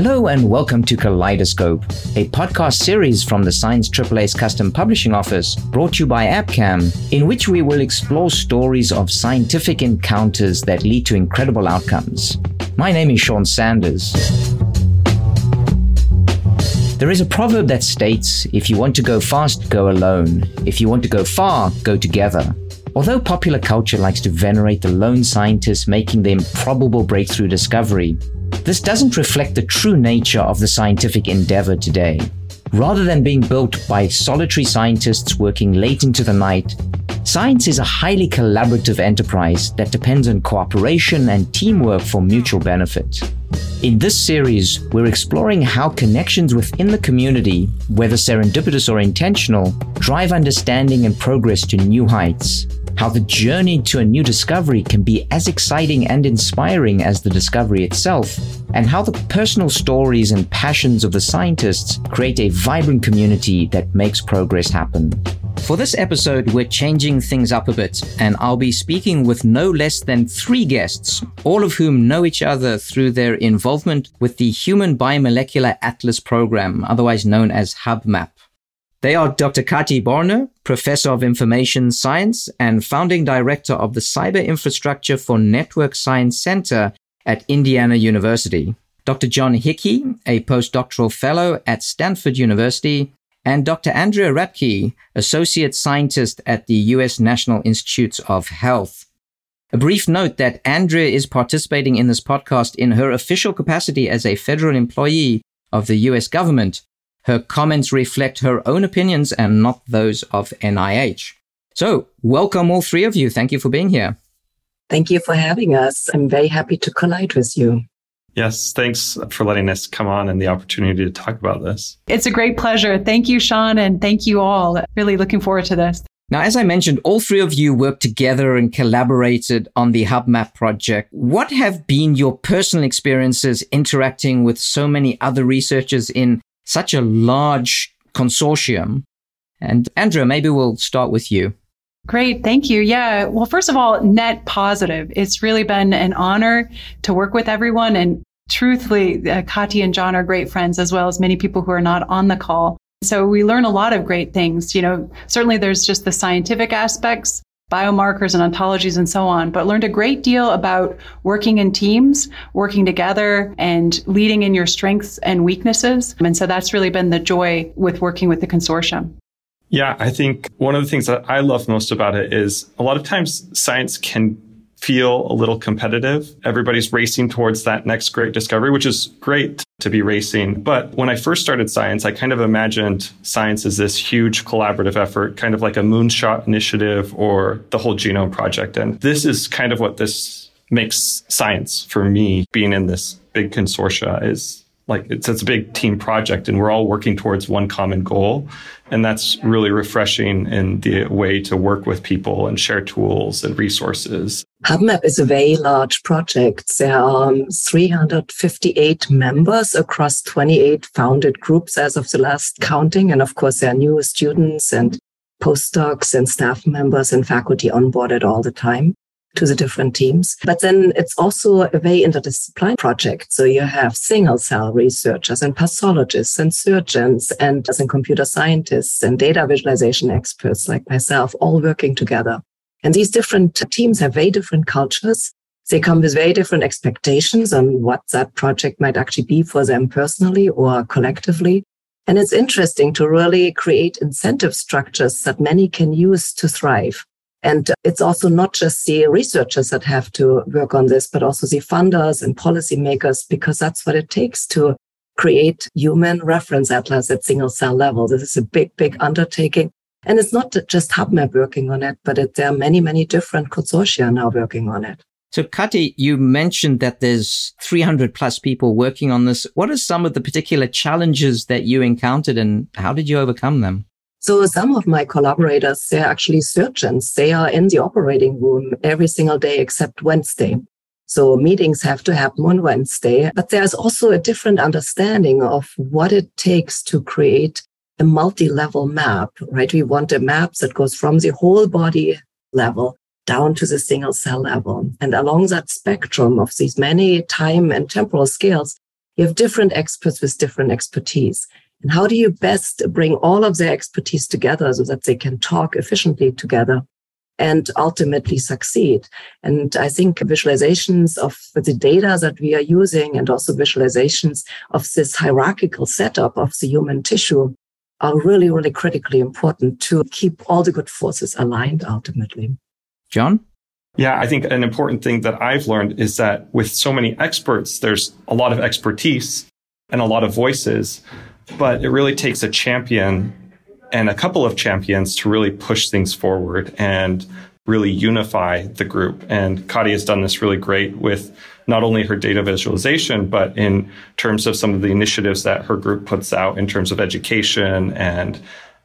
Hello and welcome to Kaleidoscope, a podcast series from the Science AAAS Custom Publishing Office, brought to you by Abcam, in which we will explore stories of scientific encounters that lead to incredible outcomes. My name is Sean Sanders. There is a proverb that states if you want to go fast, go alone. If you want to go far, go together. Although popular culture likes to venerate the lone scientist making the improbable breakthrough discovery, this doesn't reflect the true nature of the scientific endeavor today. Rather than being built by solitary scientists working late into the night, science is a highly collaborative enterprise that depends on cooperation and teamwork for mutual benefit. In this series, we're exploring how connections within the community, whether serendipitous or intentional, drive understanding and progress to new heights how the journey to a new discovery can be as exciting and inspiring as the discovery itself, and how the personal stories and passions of the scientists create a vibrant community that makes progress happen. For this episode, we're changing things up a bit, and I'll be speaking with no less than three guests, all of whom know each other through their involvement with the Human Biomolecular Atlas program, otherwise known as HuBMAP. They are Dr. Katy Börner, Professor of Information Science and Founding Director of the Cyber Infrastructure for Network Science Center at Indiana University, Dr. John Hickey, a postdoctoral fellow at Stanford University, and Dr. Andrea Radtke, Associate Scientist at the U.S. National Institutes of Health. A brief note that Andrea is participating in this podcast in her official capacity as a federal employee of the U.S. government her comments reflect her own opinions and not those of NIH. So, welcome all three of you. Thank you for being here. Thank you for having us. I'm very happy to collide with you. Yes, thanks for letting us come on and the opportunity to talk about this. It's a great pleasure. Thank you, Sean, and thank you all. Really looking forward to this. Now, as I mentioned, all three of you worked together and collaborated on the HuBMAP project. What have been your personal experiences interacting with so many other researchers in such a large consortium. And Andrea, maybe we'll start with you. Great. Thank you. Yeah. Well, first of all, net positive. It's really been an honor to work with everyone. And truthfully, uh, Katy and John are great friends, as well as many people who are not on the call. So we learn a lot of great things. You know, certainly there's just the scientific aspects, biomarkers and ontologies and so on, but learned a great deal about working in teams, working together and leading in your strengths and weaknesses. And so that's really been the joy with working with the consortium. Yeah, I think one of the things that I love most about it is a lot of times science can feel a little competitive. Everybody's racing towards that next great discovery, which is great to be racing. But when I first started science, I kind of imagined science as this huge collaborative effort, kind of like a moonshot initiative or the whole genome project. And this is kind of what this makes science for me being in this big consortia is like it's, it's a big team project and we're all working towards one common goal and that's really refreshing in the way to work with people and share tools and resources HuBMAP is a very large project. There are um, 358 members across 28 founded groups as of the last counting. And of course, there are new students and postdocs and staff members and faculty onboarded all the time to the different teams. But then it's also a very interdisciplinary project. So you have single cell researchers and pathologists and surgeons and, and computer scientists and data visualization experts like myself all working together. And these different teams have very different cultures. They come with very different expectations on what that project might actually be for them personally or collectively. And it's interesting to really create incentive structures that many can use to thrive. And it's also not just the researchers that have to work on this, but also the funders and policymakers, because that's what it takes to create human reference atlas at single cell level. This is a big, big undertaking. And it's not just HuBMAP working on it, but it, there are many, many different consortia now working on it. So, Katy, you mentioned that there's 300 plus people working on this. What are some of the particular challenges that you encountered and how did you overcome them? So some of my collaborators, they're actually surgeons. They are in the operating room every single day except Wednesday. So meetings have to happen on Wednesday, but there's also a different understanding of what it takes to create a multi-level map, right? We want a map that goes from the whole body level down to the single cell level. And along that spectrum of these many time and temporal scales, You have different experts with different expertise. And how do you best bring all of their expertise together so that they can talk efficiently together and ultimately succeed? And I think visualizations of the data that we are using and also visualizations of this hierarchical setup of the human tissue are really, really critically important to keep all the good forces aligned ultimately. John? Yeah, I think an important thing that I've learned is that with so many experts, there's a lot of expertise and a lot of voices, but it really takes a champion and a couple of champions to really push things forward and really unify the group. And Katy has done this really great with not only her data visualization, but in terms of some of the initiatives that her group puts out in terms of education and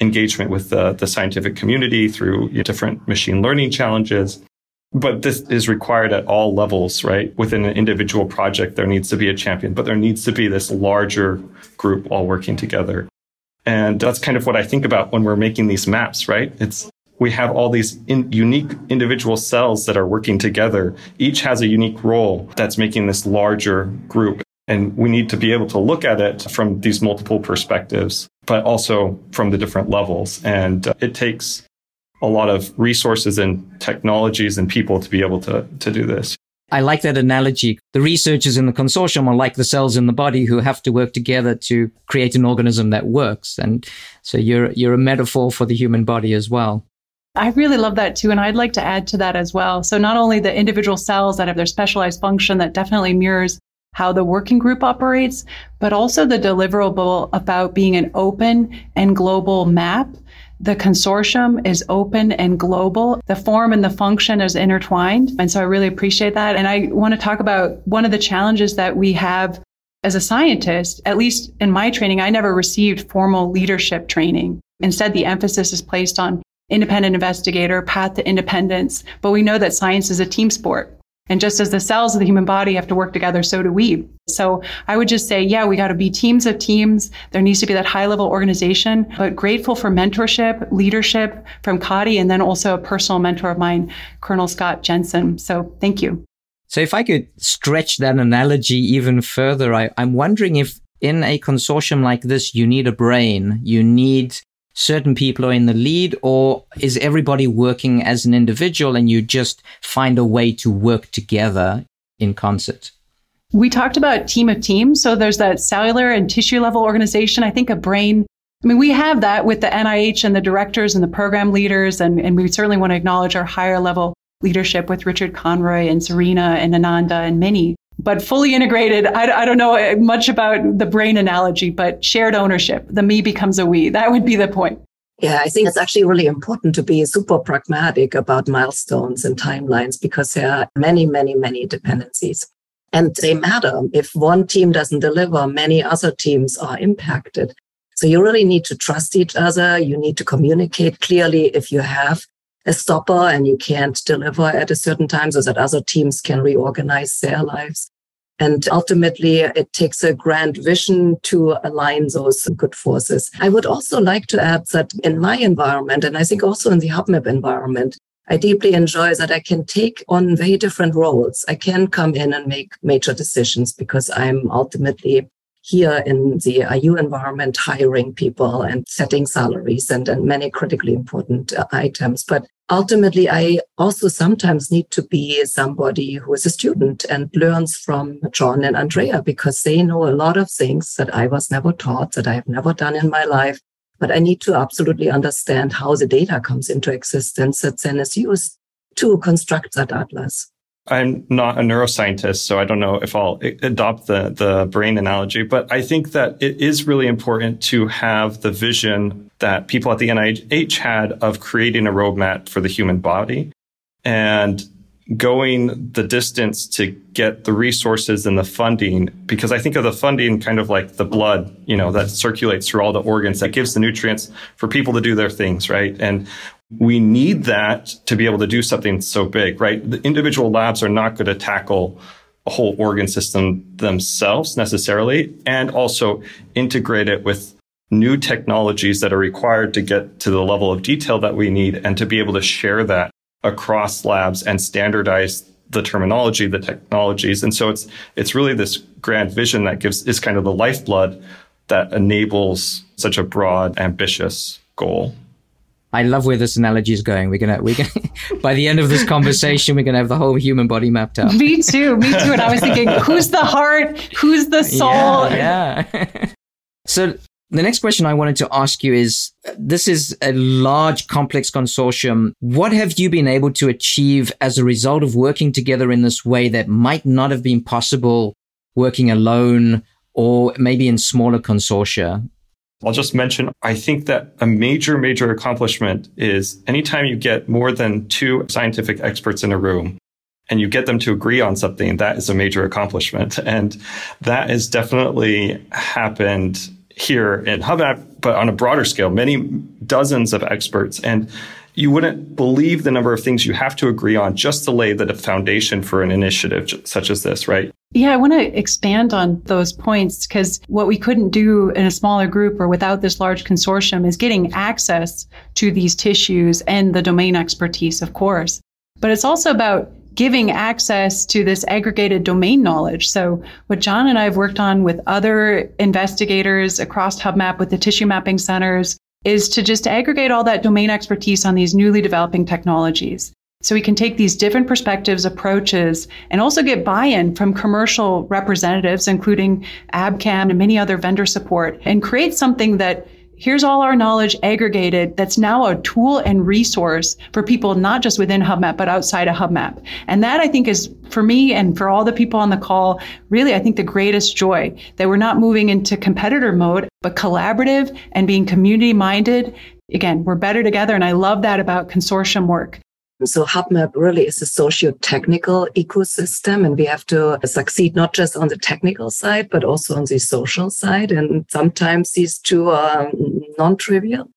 engagement with the, the scientific community through different machine learning challenges. But this is required at all levels, right? Within an individual project, there needs to be a champion, but there needs to be this larger group all working together. And that's kind of what I think about when we're making these maps, right? It's we have all these in unique individual cells that are working together. Each has a unique role that's making this larger group. And we need to be able to look at it from these multiple perspectives, but also from the different levels. And uh, it takes a lot of resources and technologies and people to be able to, to do this. I like that analogy. The researchers in the consortium are like the cells in the body who have to work together to create an organism that works. And so you're, you're a metaphor for the human body as well. I really love that too. And I'd like to add to that as well. So not only the individual cells that have their specialized function that definitely mirrors how the working group operates, but also the deliverable about being an open and global map. The consortium is open and global. The form and the function is intertwined. And so I really appreciate that. And I want to talk about one of the challenges that we have as a scientist, at least in my training, I never received formal leadership training. Instead, the emphasis is placed on independent investigator, path to independence. But we know that science is a team sport. And just as the cells of the human body have to work together, so do we. So I would just say, yeah, we got to be teams of teams. There needs to be that high level organization, but grateful for mentorship, leadership from Katy, and then also a personal mentor of mine, Colonel Scott Jensen. So thank you. So if I could stretch that analogy even further, I, I'm wondering if in a consortium like this, you need a brain, you need certain people are in the lead or is everybody working as an individual and you just find a way to work together in concert? We talked about team of teams. So there's that cellular and tissue level organization. I think a brain I mean, we have that with the NIH and the directors and the program leaders, and, and we certainly want to acknowledge our higher level leadership with Richard Conroy and Serena and Ananda and many but fully integrated. I, I, don't know uh, much about the brain analogy, but shared ownership. The me becomes a we. That would be the point. Yeah, I think it's actually really important to be super pragmatic about milestones and timelines because there are many, many, many dependencies. And they matter. If one team doesn't deliver, many other teams are impacted. So you really need to trust each other. You need to communicate clearly if you have a stopper and you can't deliver at a certain time so that other teams can reorganize their lives. And ultimately, it takes a grand vision to align those good forces. I would also like to add that in my environment, and I think also in the HuBMAP environment, I deeply enjoy that I can take on very different roles. I can come in and make major decisions because I'm ultimately here in the IU environment, hiring people and setting salaries and, and many critically important uh, items. But ultimately, I also sometimes need to be somebody who is a student and learns from John and Andrea because they know a lot of things that I was never taught, that I have never done in my life. But I need to absolutely understand how the data comes into existence that then is used to construct that atlas. I'm not a neuroscientist, so I don't know if I'll adopt the, the brain analogy, but I think that it is really important to have the vision that people at the NIH had of creating a roadmap for the human body and going the distance to get the resources and the funding because I think of the funding kind of like the blood, you know, that circulates through all the organs that gives the nutrients for people to do their things, right? And we need that to be able to do something so big, right? The individual labs are not going to tackle a whole organ system themselves necessarily, and also integrate it with new technologies that are required to get to the level of detail that we need and to be able to share that across labs and standardize the terminology, the technologies. And so it's, it's really this grand vision that gives, is kind of the lifeblood that enables such a broad, ambitious goal. I love where this analogy is going. We're gonna, we're gonna, by the end of this conversation, we're gonna have the whole human body mapped out. Me too, me too. And I was thinking, who's the heart? Who's the soul? Yeah. yeah. so the next question I wanted to ask you is this is a large, complex consortium. What have you been able to achieve as a result of working together in this way that might not have been possible working alone or maybe in smaller consortia? I'll just mention, I think that a major, major accomplishment is anytime you get more than two scientific experts in a room and you get them to agree on something, that is a major accomplishment. And that has definitely happened here in HuBMAP, but on a broader scale, many dozens of experts. And you wouldn't believe the number of things you have to agree on just to lay the foundation for an initiative such as this, right? Yeah, I want to expand on those points because what we couldn't do in a smaller group or without this large consortium is getting access to these tissues and the domain expertise, of course. But it's also about giving access to this aggregated domain knowledge. So what John and I have worked on with other investigators across HuBMAP with the tissue mapping centers is to just aggregate all that domain expertise on these newly developing technologies. So we can take these different perspectives, approaches, and also get buy-in from commercial representatives, including Abcam and many other vendor support, and create something that here's all our knowledge aggregated that's now a tool and resource for people not just within HuBMAP, but outside of HuBMAP. And that I think is for me and for all the people on the call, really, I think the greatest joy that we're not moving into competitor mode, but collaborative and being community minded. Again, we're better together. And I love that about consortium work. So HuBMAP really is a socio-technical ecosystem and we have to succeed not just on the technical side, but also on the social side. And sometimes these two are non-trivial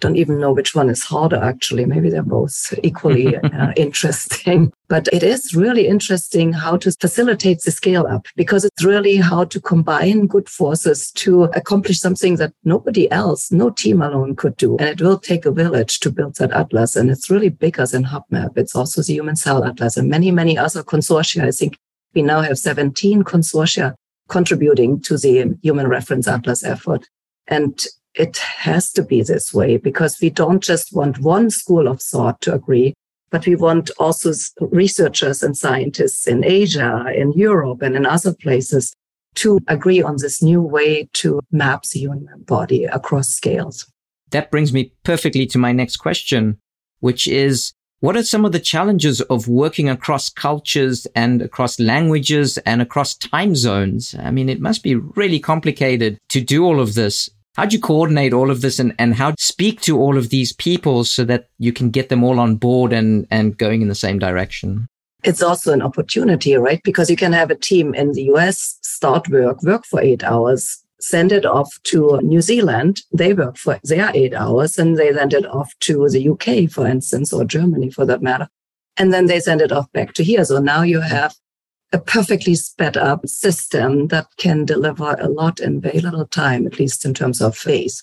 don't even know which one is harder actually. Maybe they're both equally uh, interesting. But it is really interesting how to facilitate the scale up because it's really how to combine good forces to accomplish something that nobody else no team alone could do. And it will take a village to build that atlas and it's really bigger than HuBMAP. It's also the human cell atlas and many many other consortia. I think we now have 17 consortia contributing to the human reference atlas effort. And it has to be this way because we don't just want one school of thought to agree, but we want also researchers and scientists in Asia, in Europe, and in other places to agree on this new way to map the human body across scales. That brings me perfectly to my next question, which is what are some of the challenges of working across cultures and across languages and across time zones? I mean, it must be really complicated to do all of this. How do you coordinate all of this and, and how speak to all of these people so that you can get them all on board and, and going in the same direction? It's also an opportunity, right? Because you can have a team in the US start work, work for eight hours, send it off to New Zealand. They work for their eight hours and they send it off to the UK, for instance, or Germany for that matter. And then they send it off back to here. So now you have a perfectly sped up system that can deliver a lot in very little time, at least in terms of phase.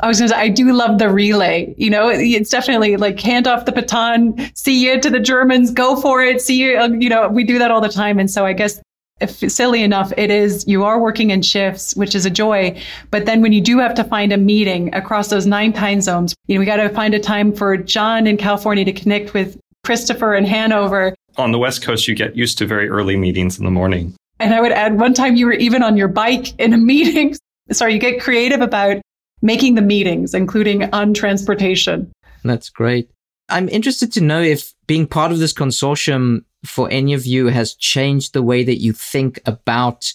I was going to say, I do love the relay. You know, it's definitely like hand off the baton, see you to the Germans, go for it, see you. Uh, you know, we do that all the time. And so I guess if silly enough, it is you are working in shifts, which is a joy. But then when you do have to find a meeting across those nine time zones, you know, we got to find a time for John in California to connect with Christopher in Hanover on the West Coast, you get used to very early meetings in the morning. And I would add one time you were even on your bike in a meeting. Sorry, you get creative about making the meetings, including on transportation. That's great. I'm interested to know if being part of this consortium for any of you has changed the way that you think about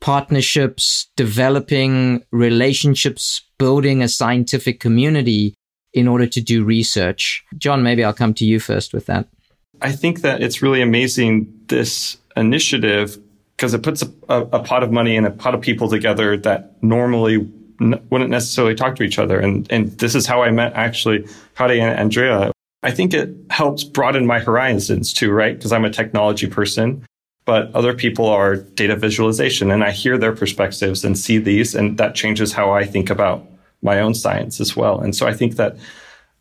partnerships, developing relationships, building a scientific community in order to do research. John, maybe I'll come to you first with that. I think that it's really amazing this initiative because it puts a, a, a, pot of money and a pot of people together that normally n- wouldn't necessarily talk to each other. And, and this is how I met actually Katy and Andrea. I think it helps broaden my horizons too, right? Because I'm a technology person, but other people are data visualization and I hear their perspectives and see these and that changes how I think about my own science as well. And so I think that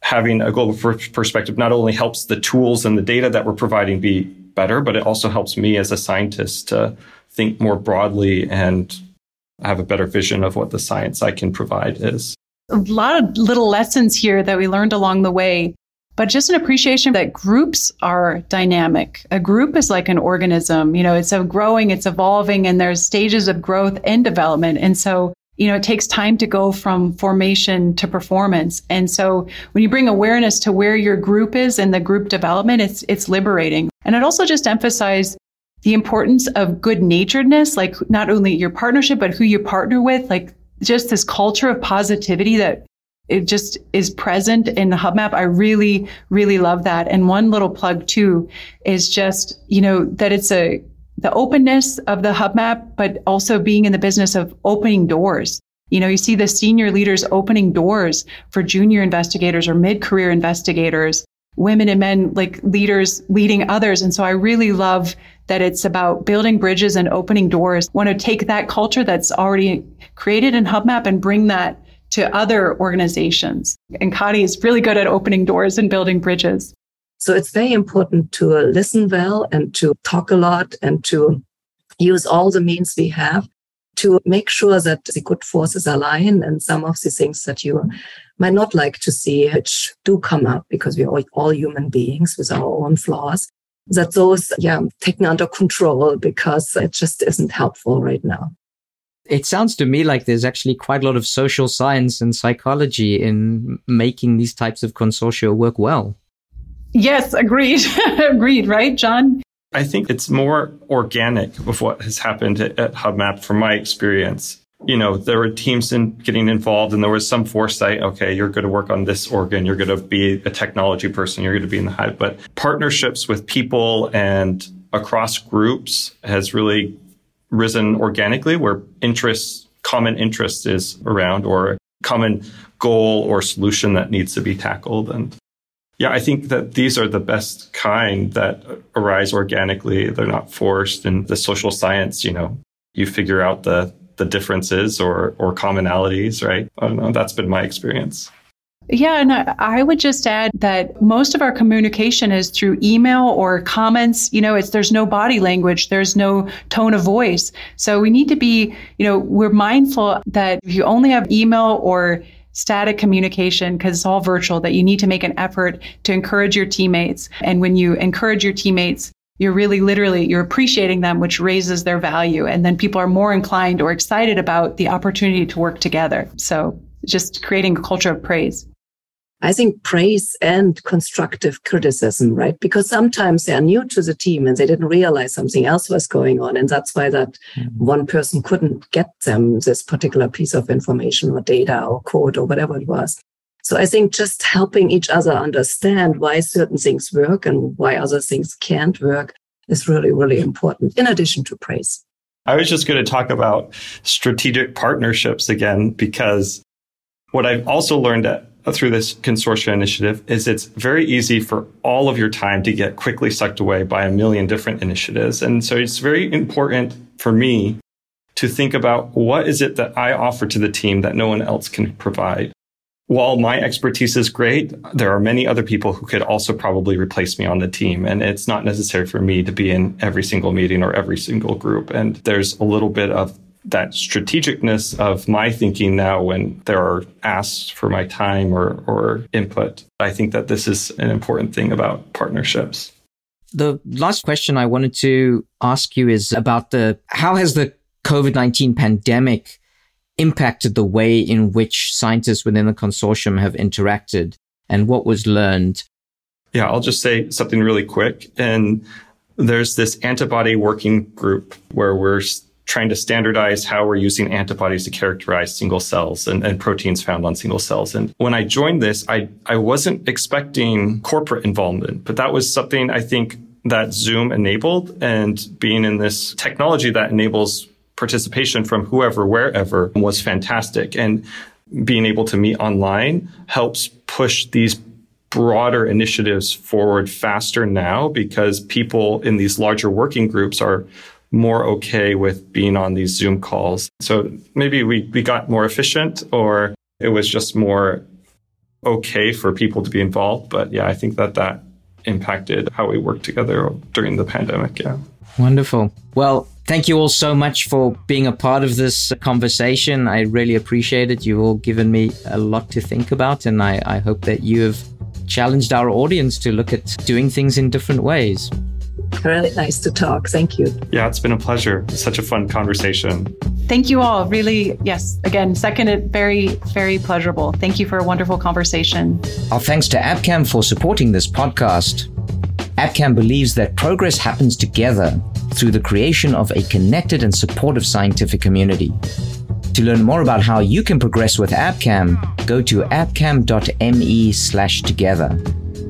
having a global perspective not only helps the tools and the data that we're providing be better, but it also helps me as a scientist to think more broadly and have a better vision of what the science I can provide is. A lot of little lessons here that we learned along the way, but just an appreciation that groups are dynamic. A group is like an organism, you know, it's a growing, it's evolving, and there's stages of growth and development. And so you know, it takes time to go from formation to performance. And so when you bring awareness to where your group is and the group development, it's, it's liberating. And I'd also just emphasize the importance of good naturedness, like not only your partnership, but who you partner with, like just this culture of positivity that it just is present in the HuBMAP. I really, really love that. And one little plug too is just, you know, that it's a the openness of the HuBMAP, but also being in the business of opening doors. You know, you see the senior leaders opening doors for junior investigators or mid-career investigators, women and men like leaders leading others. And so I really love that it's about building bridges and opening doors. Want to take that culture that's already created in HuBMAP and bring that to other organizations. And Katy is really good at opening doors and building bridges. So it's very important to listen well and to talk a lot and to use all the means we have to make sure that the good forces align and some of the things that you might not like to see, which do come up because we're all, all human beings with our own flaws, that those, yeah, taken under control because it just isn't helpful right now. It sounds to me like there's actually quite a lot of social science and psychology in making these types of consortia work well. Yes, agreed. agreed, right, John? I think it's more organic of what has happened at, at HuBMAP from my experience. You know, there were teams in getting involved and there was some foresight. Okay, you're going to work on this organ. You're going to be a technology person. You're going to be in the hive. But partnerships with people and across groups has really risen organically where interests, common interest is around or a common goal or solution that needs to be tackled. And yeah, I think that these are the best kind that arise organically. They're not forced. And the social science, you know, you figure out the the differences or or commonalities, right? I don't know. That's been my experience. Yeah, and I would just add that most of our communication is through email or comments. You know, it's there's no body language, there's no tone of voice. So we need to be, you know, we're mindful that if you only have email or static communication because it's all virtual that you need to make an effort to encourage your teammates. And when you encourage your teammates you're really literally you're appreciating them which raises their value. And then people are more inclined or excited about the opportunity to work together. So just creating a culture of praise I think praise and constructive criticism, right? Because sometimes they are new to the team and they didn't realize something else was going on. And that's why that mm-hmm. one person couldn't get them this particular piece of information or data or code or whatever it was. So I think just helping each other understand why certain things work and why other things can't work is really, really important in addition to praise. I was just going to talk about strategic partnerships again, because what I've also learned at through this consortia initiative is it's very easy for all of your time to get quickly sucked away by a million different initiatives. And so it's very important for me to think about what is it that I offer to the team that no one else can provide. While my expertise is great, there are many other people who could also probably replace me on the team. And it's not necessary for me to be in every single meeting or every single group. And there's a little bit of that strategicness of my thinking now when there are asks for my time or, or input. I think that this is an important thing about partnerships. The last question I wanted to ask you is about the how has the COVID 19 pandemic impacted the way in which scientists within the consortium have interacted and what was learned? Yeah, I'll just say something really quick. And there's this antibody working group where we're trying to standardize how we're using antibodies to characterize single cells and, and, proteins found on single cells. And when I joined this, I, I wasn't expecting corporate involvement, but that was something I think that Zoom enabled and being in this technology that enables participation from whoever, wherever was fantastic. And being able to meet online helps push these broader initiatives forward faster now because people in these larger working groups are more okay with being on these Zoom calls. So maybe we, we got more efficient or it was just more okay for people to be involved. But yeah, I think that that impacted how we worked together during the pandemic. Yeah. Wonderful. Well, thank you all so much for being a part of this conversation. I really appreciate it. You've all given me a lot to think about, and I, I hope that you have challenged our audience to look at doing things in different ways. Really nice to talk. Thank you. Yeah, it's been a pleasure. such a fun conversation. Thank you all. Really, yes, again, second it very, very pleasurable. Thank you for a wonderful conversation. Our thanks to Abcam for supporting this podcast. Abcam believes that progress happens together through the creation of a connected and supportive scientific community. To learn more about how you can progress with Abcam, go to abcam.me slash together.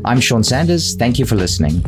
I'm Sean Sanders. Thank you for listening.